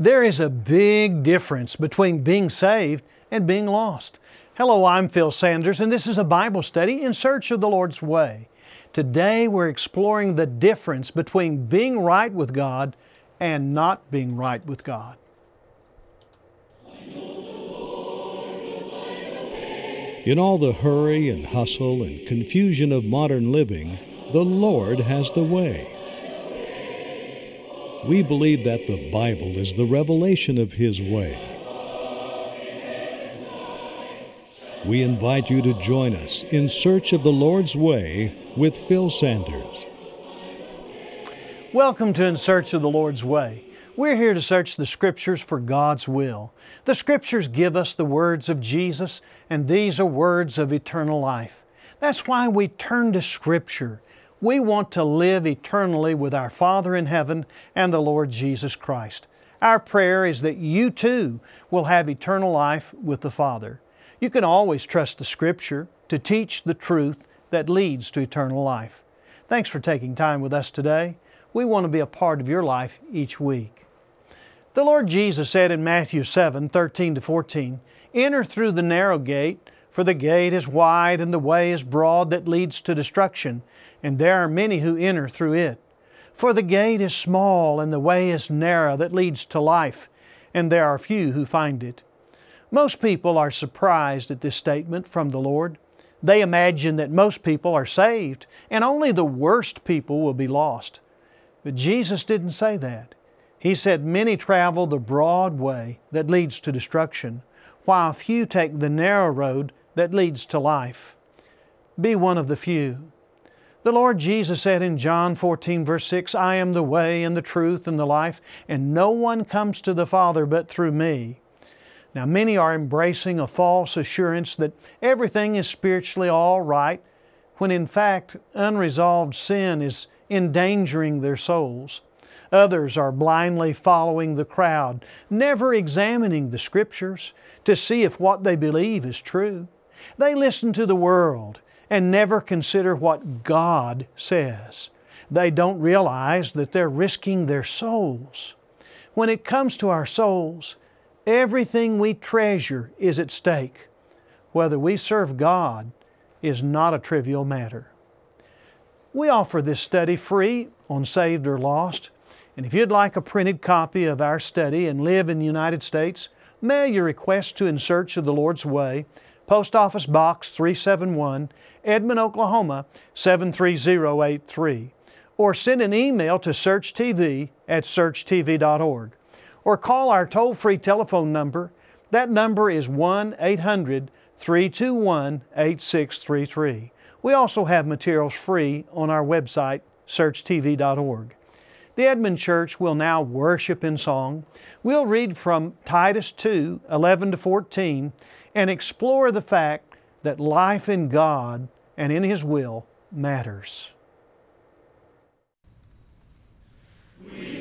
There is a big difference between being saved and being lost. Hello, I'm Phil Sanders, and this is a Bible study in search of the Lord's way. Today we're exploring the difference between being right with God and not being right with God. In all the hurry and hustle and confusion of modern living, the Lord has the way. We believe that the Bible is the revelation of His way. We invite you to join us in search of the Lord's way with Phil Sanders. Welcome to In Search of the Lord's Way. We're here to search the Scriptures for God's will. The Scriptures give us the words of Jesus, and these are words of eternal life. That's why we turn to Scripture. We want to live eternally with our Father in heaven and the Lord Jesus Christ. Our prayer is that you too will have eternal life with the Father. You can always trust the Scripture to teach the truth that leads to eternal life. Thanks for taking time with us today. We want to be a part of your life each week. The Lord Jesus said in Matthew 7 13 to 14, Enter through the narrow gate, for the gate is wide and the way is broad that leads to destruction, and there are many who enter through it. For the gate is small and the way is narrow that leads to life, and there are few who find it. Most people are surprised at this statement from the Lord. They imagine that most people are saved and only the worst people will be lost. But Jesus didn't say that. He said, Many travel the broad way that leads to destruction, while few take the narrow road that leads to life. Be one of the few. The Lord Jesus said in John 14, verse 6, I am the way and the truth and the life, and no one comes to the Father but through me. Now, many are embracing a false assurance that everything is spiritually all right, when in fact, unresolved sin is endangering their souls. Others are blindly following the crowd, never examining the Scriptures to see if what they believe is true. They listen to the world and never consider what God says. They don't realize that they're risking their souls. When it comes to our souls, everything we treasure is at stake. Whether we serve God is not a trivial matter. We offer this study free on Saved or Lost. And if you'd like a printed copy of our study and live in the United States, mail your request to In Search of the Lord's Way, Post Office Box 371, Edmond, Oklahoma 73083. Or send an email to searchtv at searchtv.org. Or call our toll free telephone number. That number is 1 800 321 8633. We also have materials free on our website, searchtv.org. The Edmond Church will now worship in song. We'll read from Titus 2 11 to 14 and explore the fact that life in God and in His will matters. Our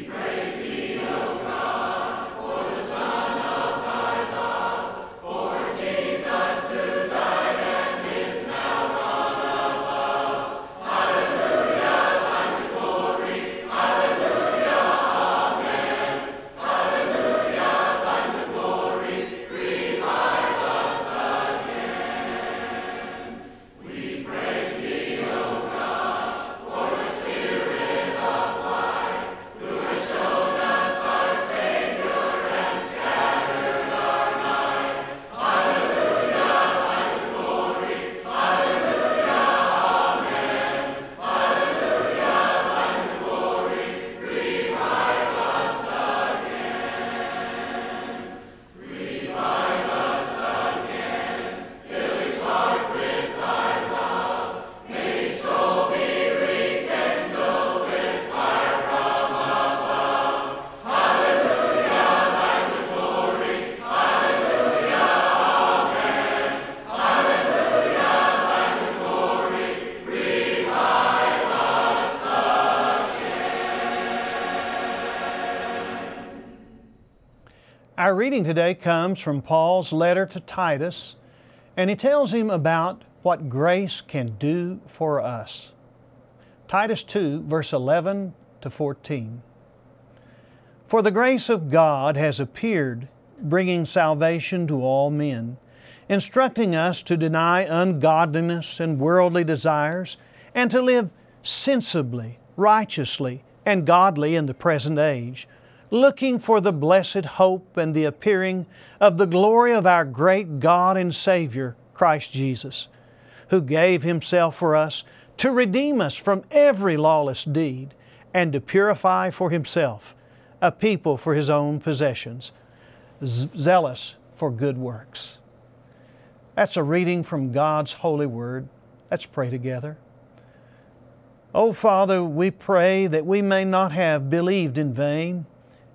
reading today comes from Paul's letter to Titus, and he tells him about what grace can do for us. Titus 2, verse 11 to 14. For the grace of God has appeared, bringing salvation to all men, instructing us to deny ungodliness and worldly desires, and to live sensibly, righteously, and godly in the present age, looking for the blessed hope and the appearing of the glory of our great God and Savior, Christ Jesus, who gave Himself for us to redeem us from every lawless deed and to purify for Himself a people for his own possessions, zealous for good works. That's a reading from God's holy word. Let's pray together. Oh, Father, we pray that we may not have believed in vain,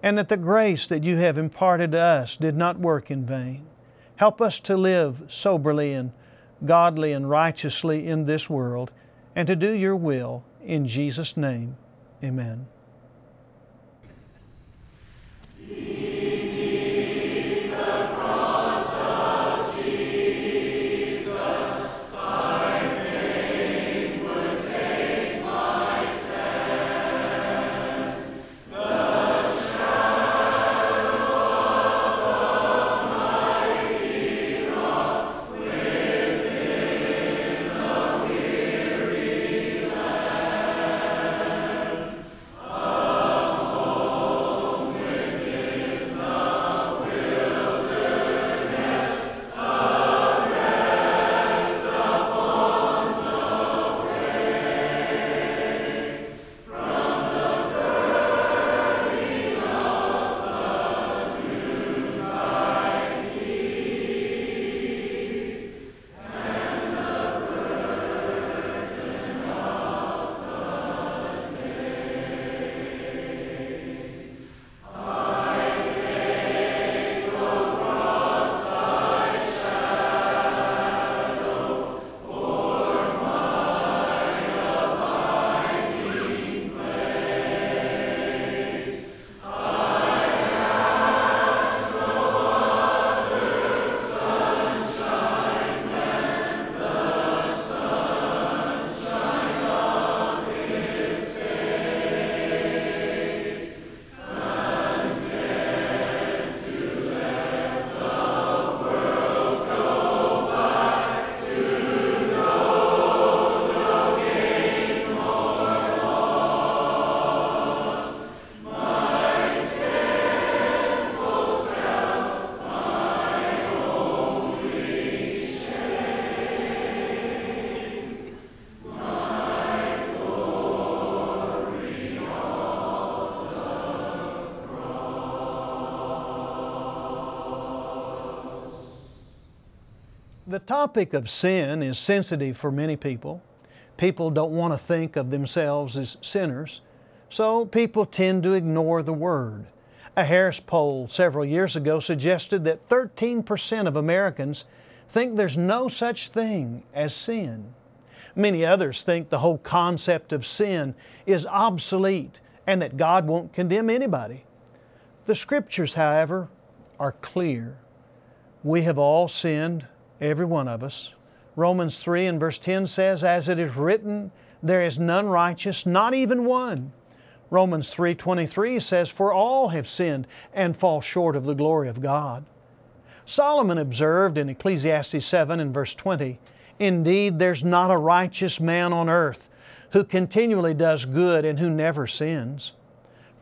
and that the grace that you have imparted to us did not work in vain. Help us to live soberly and godly and righteously in this world, and to do your will. In Jesus' name, amen. The topic of sin is sensitive for many people. People don't want to think of themselves as sinners, so people tend to ignore the Word. A Harris poll several years ago suggested that 13% of Americans think there's no such thing as sin. Many others think the whole concept of sin is obsolete and that God won't condemn anybody. The Scriptures, however, are clear. We have all sinned every one of us. Romans 3 and verse 10 says, As it is written, there is none righteous, not even one. Romans 3:23 says, For all have sinned and fall short of the glory of God. Solomon observed in Ecclesiastes 7 and verse 20, Indeed, there's not a righteous man on earth who continually does good and who never sins.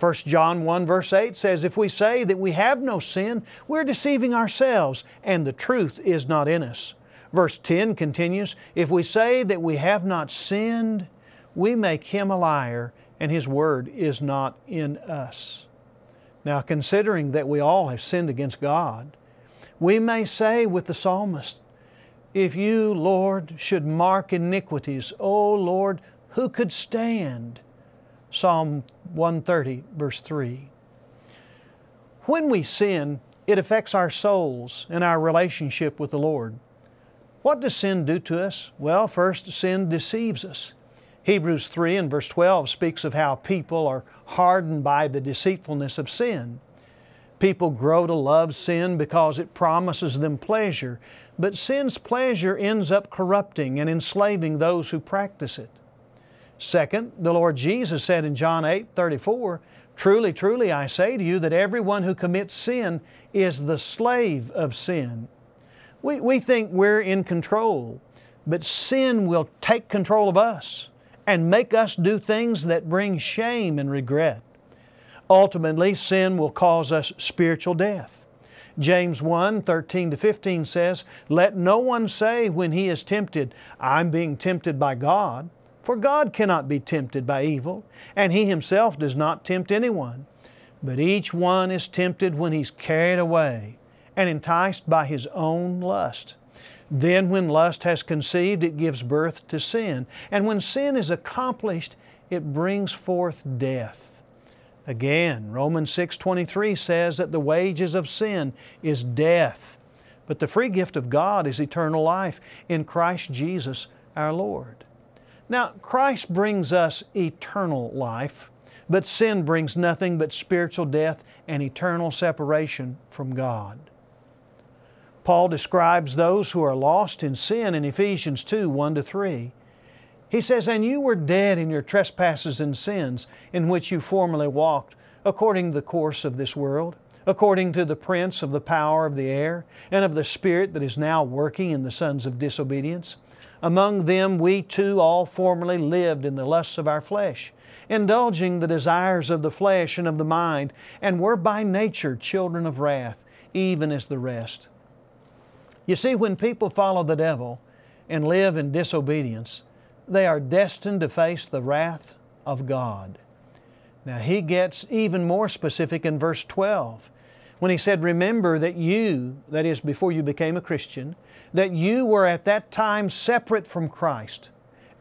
1 John 1 verse 8 says, If we say that we have no sin, we're deceiving ourselves, and the truth is not in us. Verse 10 continues, If we say that we have not sinned, we make him a liar, and his word is not in us. Now, considering that we all have sinned against God, we may say with the psalmist, If you, Lord, should mark iniquities, O Lord, who could stand? Psalm 130, verse 3. When we sin, it affects our souls and our relationship with the Lord. What does sin do to us? Well, first, sin deceives us. Hebrews 3 and verse 12 speaks of how people are hardened by the deceitfulness of sin. People grow to love sin because it promises them pleasure, but sin's pleasure ends up corrupting and enslaving those who practice it. Second, the Lord Jesus said in John 8 34, Truly, truly, I say to you that everyone who commits sin is the slave of sin. We, we think we're in control, but sin will take control of us and make us do things that bring shame and regret. Ultimately, sin will cause us spiritual death. James 1 13 to 15 says, Let no one say when he is tempted, I'm being tempted by God. For God cannot be tempted by evil, and He Himself does not tempt anyone. But each one is tempted when he's carried away and enticed by his own lust. Then, when lust has conceived, it gives birth to sin. And when sin is accomplished, it brings forth death. Again, Romans 6:23 says that the wages of sin is death, but the free gift of God is eternal life in Christ Jesus our Lord. Now, Christ brings us eternal life, but sin brings nothing but spiritual death and eternal separation from God. Paul describes those who are lost in sin in Ephesians 2 1 to 3. He says, And you were dead in your trespasses and sins, in which you formerly walked, according to the course of this world, according to the prince of the power of the air, and of the spirit that is now working in the sons of disobedience. Among them we too all formerly lived in the lusts of our flesh, indulging the desires of the flesh and of the mind, and were by nature children of wrath, even as the rest. You see, when people follow the devil and live in disobedience, they are destined to face the wrath of God. Now, he gets even more specific in verse 12 when he said, Remember that you, that is, before you became a Christian, that you were at that time separate from Christ,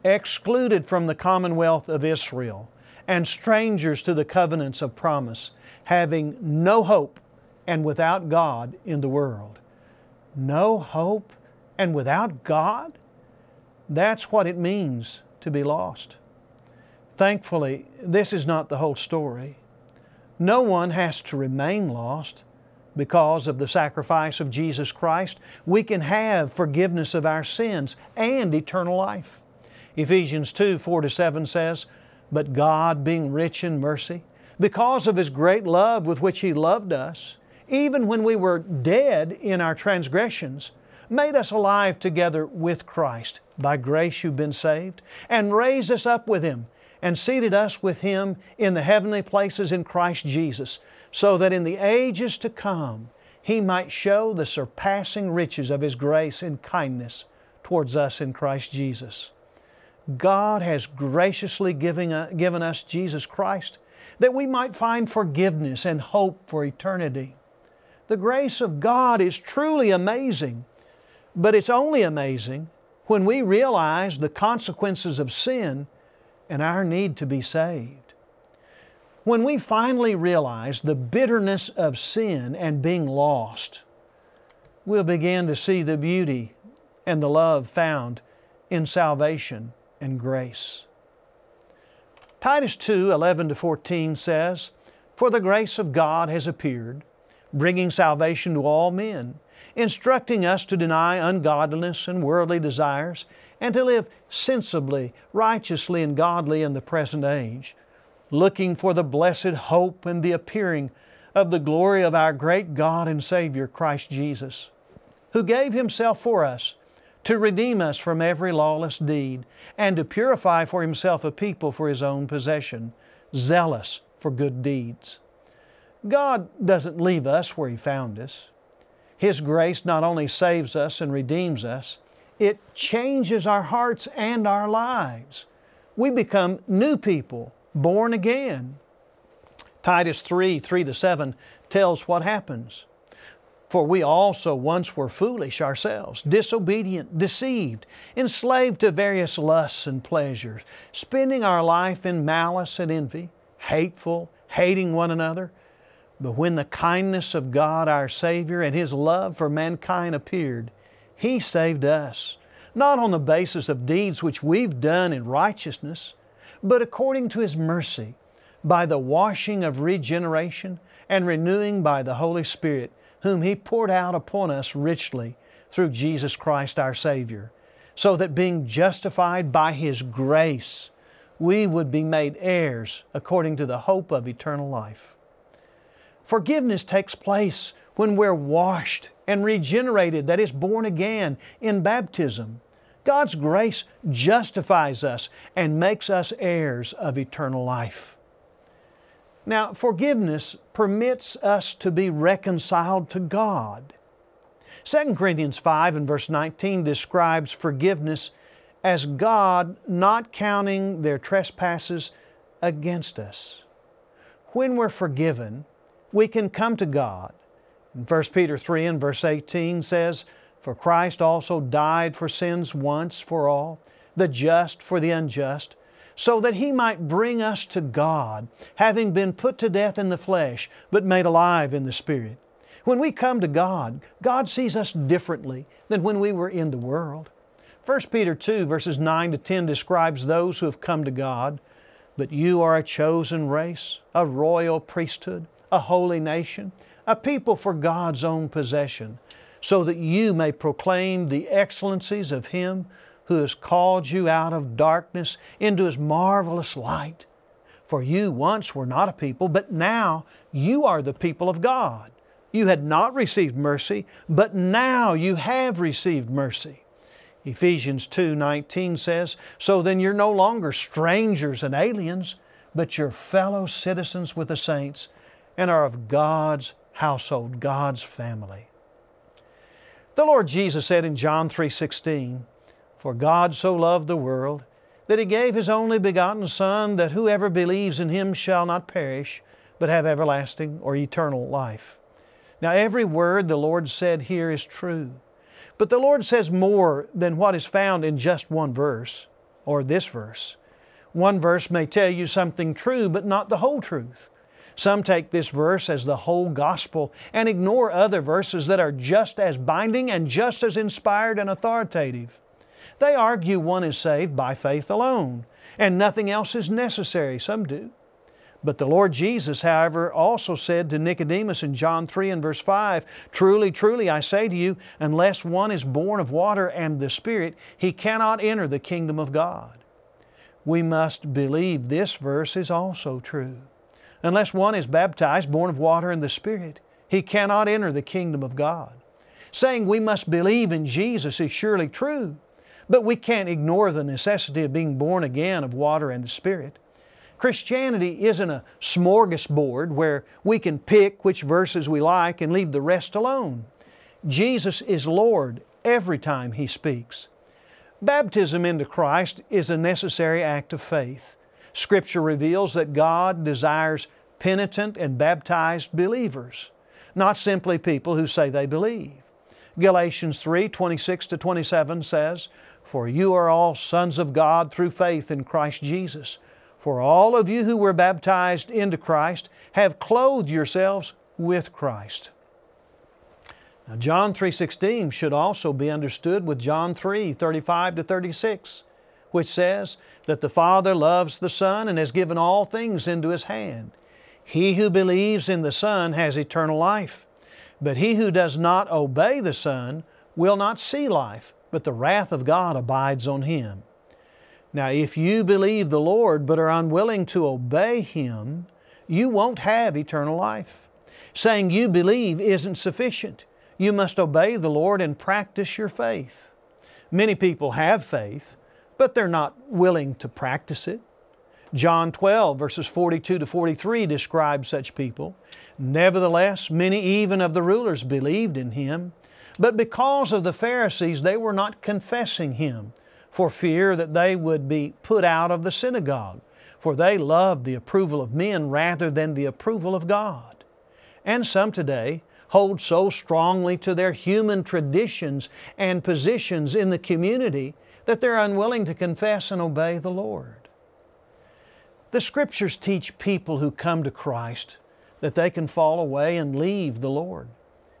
excluded from the commonwealth of Israel, and strangers to the covenants of promise, having no hope and without God in the world. No hope and without God? That's what it means to be lost. Thankfully, this is not the whole story. No one has to remain lost. Because of the sacrifice of Jesus Christ, we can have forgiveness of our sins and eternal life. Ephesians 2 4 to 7 says, But God, being rich in mercy, because of His great love with which He loved us, even when we were dead in our transgressions, made us alive together with Christ. By grace you've been saved, and raised us up with Him, and seated us with Him in the heavenly places in Christ Jesus, so that in the ages to come He might show the surpassing riches of His grace and kindness towards us in Christ Jesus. God has graciously given, uh, given us Jesus Christ that we might find forgiveness and hope for eternity. The grace of God is truly amazing, but it's only amazing when we realize the consequences of sin and our need to be saved. When we finally realize the bitterness of sin and being lost, we'll begin to see the beauty and the love found in salvation and grace. Titus 2 11 to 14 says, For the grace of God has appeared, bringing salvation to all men, instructing us to deny ungodliness and worldly desires, and to live sensibly, righteously, and godly in the present age, looking for the blessed hope and the appearing of the glory of our great God and Savior, Christ Jesus, who gave Himself for us to redeem us from every lawless deed, and to purify for Himself a people for His own possession, zealous for good deeds. God doesn't leave us where He found us. His grace not only saves us and redeems us, it changes our hearts and our lives. We become new people, born again. Titus 3 3 to 7 tells what happens. For we also once were foolish ourselves, disobedient, deceived, enslaved to various lusts and pleasures, spending our life in malice and envy, hateful, hating one another. But when the kindness of God our Savior and His love for mankind appeared, He saved us, not on the basis of deeds which we've done in righteousness, but according to His mercy, by the washing of regeneration and renewing by the Holy Spirit whom He poured out upon us richly through Jesus Christ our Savior, so that being justified by His grace, we would be made heirs according to the hope of eternal life. Forgiveness takes place when we're washed and regenerated, that is, born again in baptism. God's grace justifies us and makes us heirs of eternal life. Now, forgiveness permits us to be reconciled to God. 2 Corinthians 5 and verse 19 describes forgiveness as God not counting their trespasses against us. When we're forgiven, we can come to God. 1 Peter 3 and verse 18 says, For Christ also died for sins once for all, the just for the unjust, so that he might bring us to God, having been put to death in the flesh, but made alive in the Spirit. When we come to God, God sees us differently than when we were in the world. 1 Peter 2, verses 9 to 10 describes those who have come to God. But you are a chosen race, a royal priesthood, a holy nation, a people for God's own possession, so that you may proclaim the excellencies of Him who has called you out of darkness into His marvelous light. For you once were not a people, but now you are the people of God. You had not received mercy, but now you have received mercy. Ephesians 2:19 says, "So then you're no longer strangers and aliens, but you're fellow citizens with the saints and are of God's household, God's family." The Lord Jesus said in John 3:16, "For God so loved the world that he gave his only begotten son that whoever believes in him shall not perish, but have everlasting or eternal life." Now, every word the Lord said here is true. But the Lord says more than what is found in just one verse, or this verse. One verse may tell you something true, but not the whole truth. Some take this verse as the whole gospel and ignore other verses that are just as binding and just as inspired and authoritative. They argue one is saved by faith alone, and nothing else is necessary. Some do. But the Lord Jesus, however, also said to Nicodemus in John 3 and verse 5 Truly, truly, I say to you, unless one is born of water and the Spirit, he cannot enter the kingdom of God. We must believe this verse is also true. Unless one is baptized, born of water and the Spirit, he cannot enter the kingdom of God. Saying we must believe in Jesus is surely true, but we can't ignore the necessity of being born again of water and the Spirit. Christianity isn't a smorgasbord where we can pick which verses we like and leave the rest alone. Jesus is Lord every time He speaks. Baptism into Christ is a necessary act of faith. Scripture reveals that God desires penitent and baptized believers, not simply people who say they believe. Galatians 3 26 to 27 says, For you are all sons of God through faith in Christ Jesus. For all of you who were baptized into Christ have clothed yourselves with Christ. Now John 3:16 should also be understood with John 3:35 to 36, which says that the Father loves the Son and has given all things into his hand. He who believes in the Son has eternal life, but he who does not obey the Son will not see life, but the wrath of God abides on him. Now, if you believe the Lord but are unwilling to obey Him, you won't have eternal life. Saying you believe isn't sufficient. You must obey the Lord and practice your faith. Many people have faith, but they're not willing to practice it. John 12, verses 42 to 43 describes such people. Nevertheless, many even of the rulers believed in him, but because of the Pharisees, they were not confessing him for fear that they would be put out of the synagogue, for they loved the approval of men rather than the approval of God. And some today hold so strongly to their human traditions and positions in the community that they're unwilling to confess and obey the Lord. The Scriptures teach people who come to Christ that they can fall away and leave the Lord.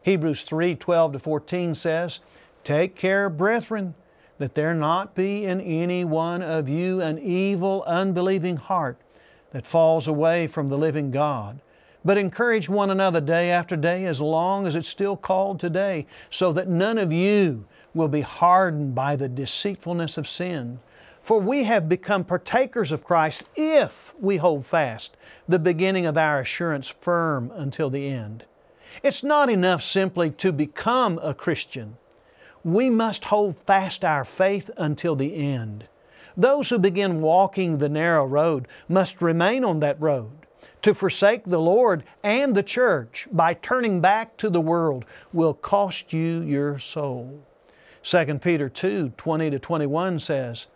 Hebrews 3 12 to 14 says, Take care, brethren, that there not be in any one of you an evil, unbelieving heart that falls away from the living God. But encourage one another day after day as long as it's still called today, so that none of you will be hardened by the deceitfulness of sin. For we have become partakers of Christ if we hold fast the beginning of our assurance firm until the end. It's not enough simply to become a Christian. We must hold fast our faith until the end. Those who begin walking the narrow road must remain on that road. To forsake the Lord and the church by turning back to the world will cost you your soul. 2 Peter 2 20 to 21 says,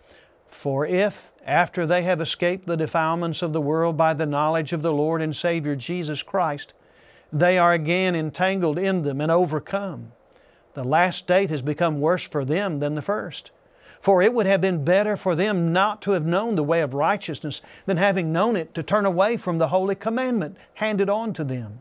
For if, after they have escaped the defilements of the world by the knowledge of the Lord and Savior Jesus Christ, they are again entangled in them and overcome, the last state has become worse for them than the first. For it would have been better for them not to have known the way of righteousness than having known it to turn away from the holy commandment handed on to them.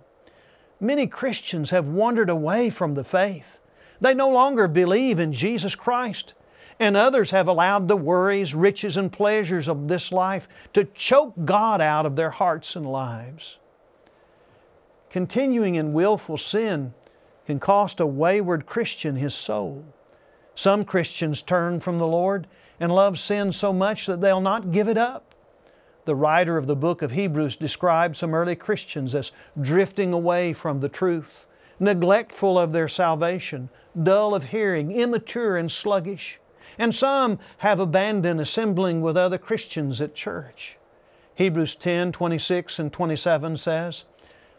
Many Christians have wandered away from the faith. They no longer believe in Jesus Christ. And others have allowed the worries, riches, and pleasures of this life to choke God out of their hearts and lives. Continuing in willful sin can cost a wayward Christian his soul. Some Christians turn from the Lord and love sin so much that they'll not give it up. The writer of the book of Hebrews describes some early Christians as drifting away from the truth, neglectful of their salvation, dull of hearing, immature and sluggish. And some have abandoned assembling with other Christians at church. Hebrews 10 26 and 27 says,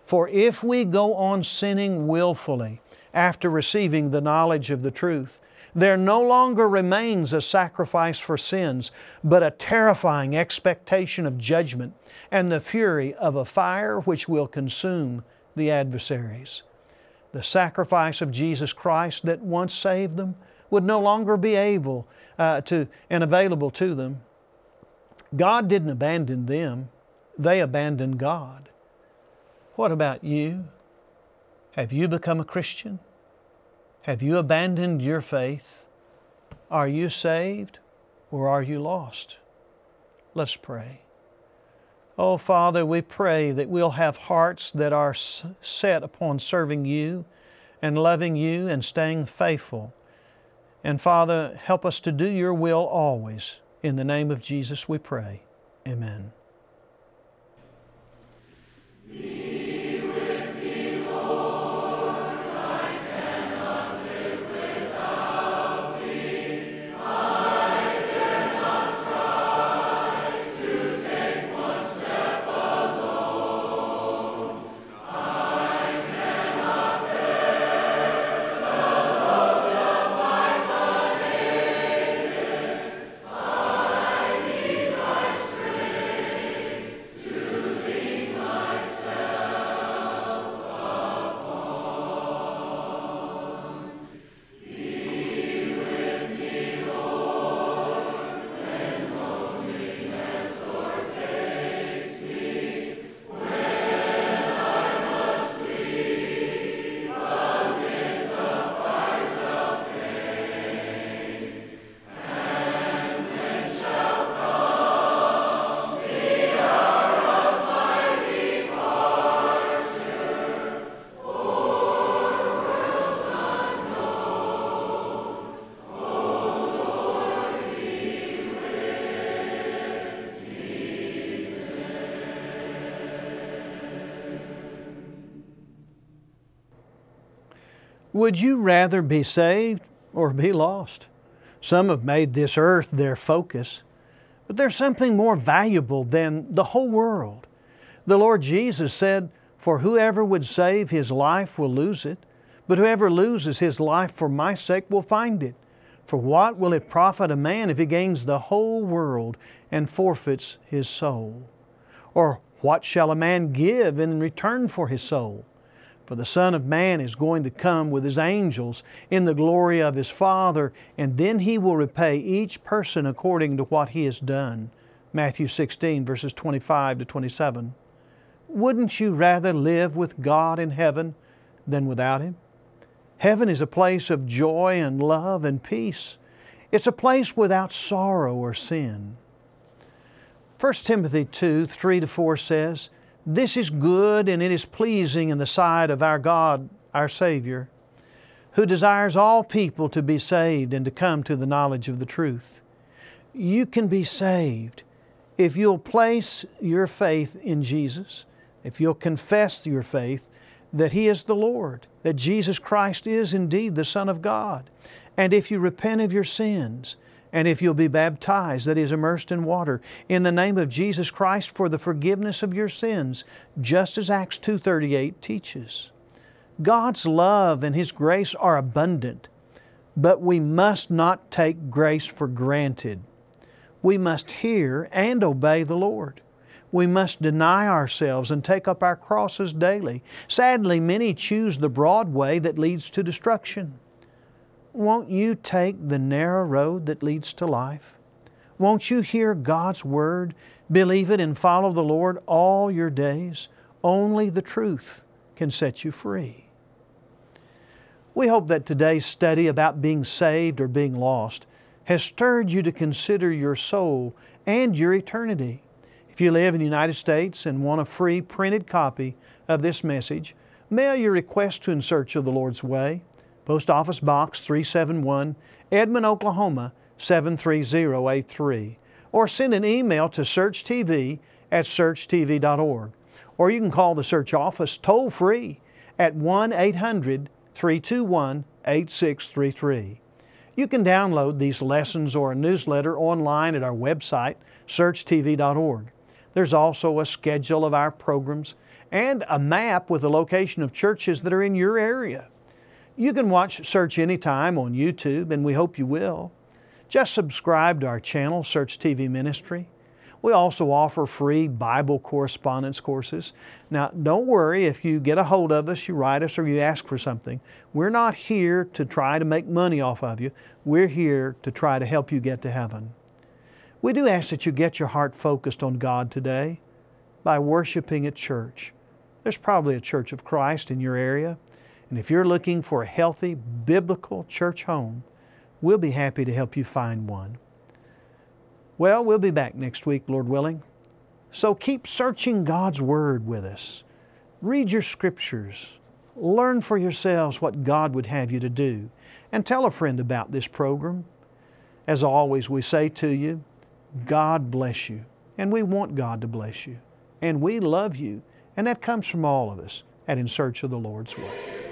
For if we go on sinning willfully after receiving the knowledge of the truth, there no longer remains a sacrifice for sins, but a terrifying expectation of judgment and the fury of a fire which will consume the adversaries. The sacrifice of Jesus Christ that once saved them would no longer be able uh, to and available to them. God didn't abandon them, they abandoned God. What about you? Have you become a Christian? Have you abandoned your faith? Are you saved or are you lost? Let's pray. Oh, Father, we pray that we'll have hearts that are set upon serving you and loving you and staying faithful. And Father, help us to do your will always. In the name of Jesus we pray. Amen. Would you rather be saved or be lost? Some have made this earth their focus, but there's something more valuable than the whole world. The Lord Jesus said, For whoever would save his life will lose it, but whoever loses his life for my sake will find it. For what will it profit a man if he gains the whole world and forfeits his soul? Or what shall a man give in return for his soul? For the Son of Man is going to come with his angels in the glory of his Father, and then he will repay each person according to what he has done. Matthew 16, verses 25 to 27. Wouldn't you rather live with God in heaven than without Him? Heaven is a place of joy and love and peace. It's a place without sorrow or sin. 1 Timothy 2 3 to 4 says, this is good and it is pleasing in the sight of our God, our Savior, who desires all people to be saved and to come to the knowledge of the truth. You can be saved if you'll place your faith in Jesus, if you'll confess your faith that He is the Lord, that Jesus Christ is indeed the Son of God, and if you repent of your sins, and if you'll be baptized, that is, immersed in water, in the name of Jesus Christ for the forgiveness of your sins, just as Acts 2.38 teaches. God's love and His grace are abundant, but we must not take grace for granted. We must hear and obey the Lord. We must deny ourselves and take up our crosses daily. Sadly, many choose the broad way that leads to destruction. Won't you take the narrow road that leads to life? Won't you hear God's Word, believe it, and follow the Lord all your days? Only the truth can set you free. We hope that today's study about being saved or being lost has stirred you to consider your soul and your eternity. If you live in the United States and want a free printed copy of this message, mail your request to In Search of the Lord's Way. Post Office Box 371, Edmond, Oklahoma 73083. Or send an email to SearchTV at searchtv.org. Or you can call the search office toll free at 1 800 321 8633. You can download these lessons or a newsletter online at our website, searchtv.org. There's also a schedule of our programs and a map with the location of churches that are in your area. You can watch Search anytime on YouTube, and we hope you will. Just subscribe to our channel, Search TV Ministry. We also offer free Bible correspondence courses. Now, don't worry if you get a hold of us, you write us, or you ask for something. We're not here to try to make money off of you. We're here to try to help you get to heaven. We do ask that you get your heart focused on God today by worshiping at church. There's probably a Church of Christ in your area. And if you're looking for a healthy, biblical church home, we'll be happy to help you find one. Well, we'll be back next week, Lord willing. So keep searching God's Word with us. Read your scriptures. Learn for yourselves what God would have you to do. And tell a friend about this program. As always, we say to you, God bless you. And we want God to bless you. And we love you. And that comes from all of us at In Search of the Lord's Way.